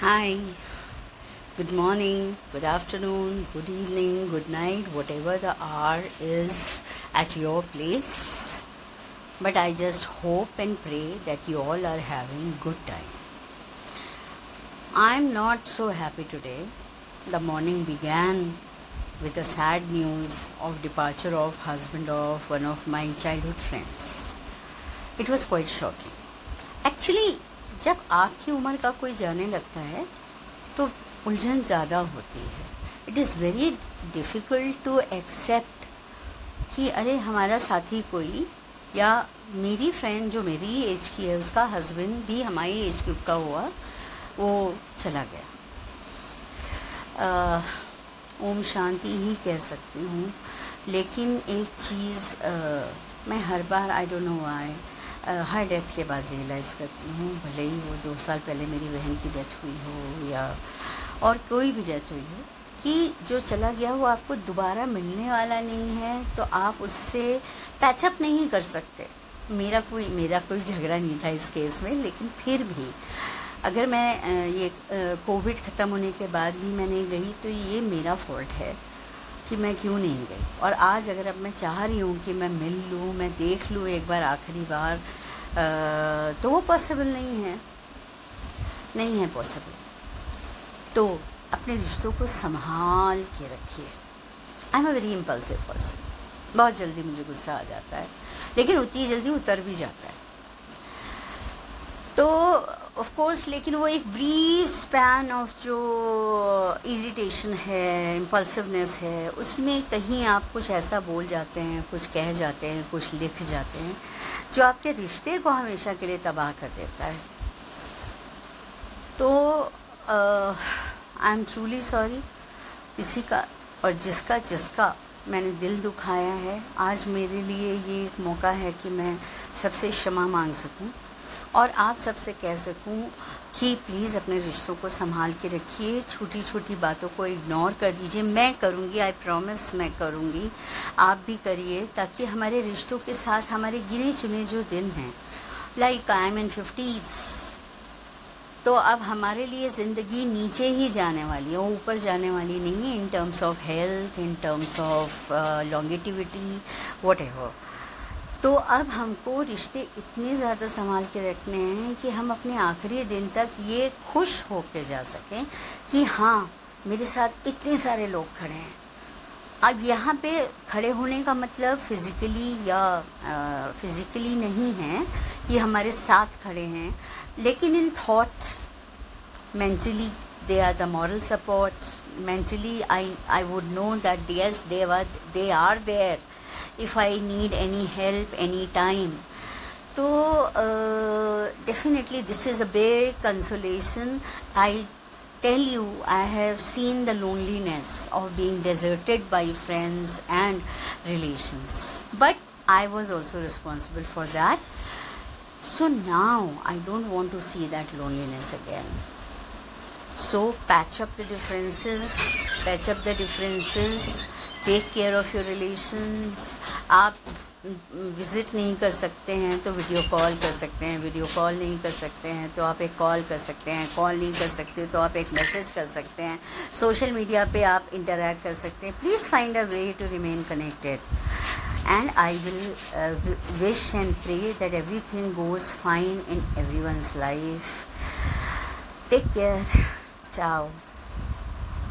Hi, good morning, good afternoon, good evening, good night, whatever the hour is at your place. But I just hope and pray that you all are having good time. I'm not so happy today. The morning began with the sad news of departure of husband of one of my childhood friends. It was quite shocking. Actually, जब आपकी उम्र का कोई जाने लगता है तो उलझन ज़्यादा होती है। It is very difficult to accept कि, अरे, हमारा साथी कोई या मेरी फ्रेंड जो मेरी एज की है, उसका हस्बैंड भी हमारी एज ग्रुप का हुआ, वो चला गया। ओम शांति ही कह सकती हूँ, लेकिन एक चीज़ मैं हर बार आई डोंट नो आई हर डेथ के बाद रियलाइज़ करती हूँ, भले ही वो दो साल पहले मेरी बहन की डेथ हुई हो या और कोई भी डेथ हुई हो, कि जो चला गया वो आपको दोबारा मिलने वाला नहीं है तो आप उससे पैचअप नहीं कर सकते। मेरा कोई मेरा कोई झगड़ा नहीं था इस केस में, लेकिन फिर भी अगर मैं ये कोविड ख़त्म होने के बाद भी मैं नहीं गई तो ये मेरा फॉल्ट है। कि मैं क्यों नहीं गई? और आज अगर अब मैं चाह रही हूँ कि मैं मिल लूँ मैं देख लूँ एक बार आखिरी बार आ, तो वो पॉसिबल नहीं है। नहीं है पॉसिबल तो अपने रिश्तों को संभाल के रखिए। I am a very impulsive person बहुत जल्दी मुझे गुस्सा आ जाता है। लेकिन उतनी जल्दी उतर भी जाता है। तो ऑफ़ कोर्स लेकिन वो एक ब्रीफ स्पैन ऑफ़ जो इरिटेशन है इम्पल्सिवनेस है, उसमें कहीं आप कुछ ऐसा बोल जाते हैं, कुछ कह जाते हैं, कुछ लिख जाते हैं, जो आपके रिश्ते को हमेशा के लिए तबाह कर देता है। तो आई एम ट्रूली सॉरी किसी का, और जिसका जिसका मैंने दिल दुखाया है, आज मेरे लिए ये एक मौका है कि मैं सबसे क्षमा मांग सकूँ। और आप सबसे कह सकूँ कि प्लीज़ अपने रिश्तों को संभाल के रखिए छोटी छोटी बातों को इग्नोर कर दीजिए। मैं करूँगी आई प्रॉमिस मैं करूँगी। आप भी करिए, ताकि हमारे रिश्तों के साथ हमारे गिने चुने जो दिन हैं like I am in fifties तो अब हमारे लिए ज़िंदगी नीचे ही जाने वाली है, ऊपर जाने वाली नहीं in terms of health in terms of longevity whatever तो अब हमको रिश्ते इतने ज़्यादा संभाल के रखने हैं कि हम अपने आखिरी दिन तक ये खुश हो के जा सकें कि हाँ मेरे साथ इतने सारे लोग खड़े हैं। अब यहाँ पे खड़े होने का मतलब फिज़िकली या आ, फिज़िकली नहीं है कि हमारे साथ खड़े हैं लेकिन in thought mentally they are the moral support mentally I I would know that yes they are they are there if I need any help anytime. So uh, definitely this is a big consolation. I tell you, I have seen the loneliness of being deserted by friends and relations. But I was also responsible for that. So now I don't want to see that loneliness again. So patch up the differences, patch up the differences take care of your relations आप visit नहीं कर सकते हैं तो video call कर सकते हैं video call नहीं कर सकते हैं तो आप एक कॉल कर सकते हैं कॉल नहीं कर सकते तो आप एक मैसेज कर सकते हैं। सोशल मीडिया पे आप इंटरेक्ट कर सकते हैं। Please find a way to remain connected and I will wish and pray that everything goes fine in everyone's life take care ciao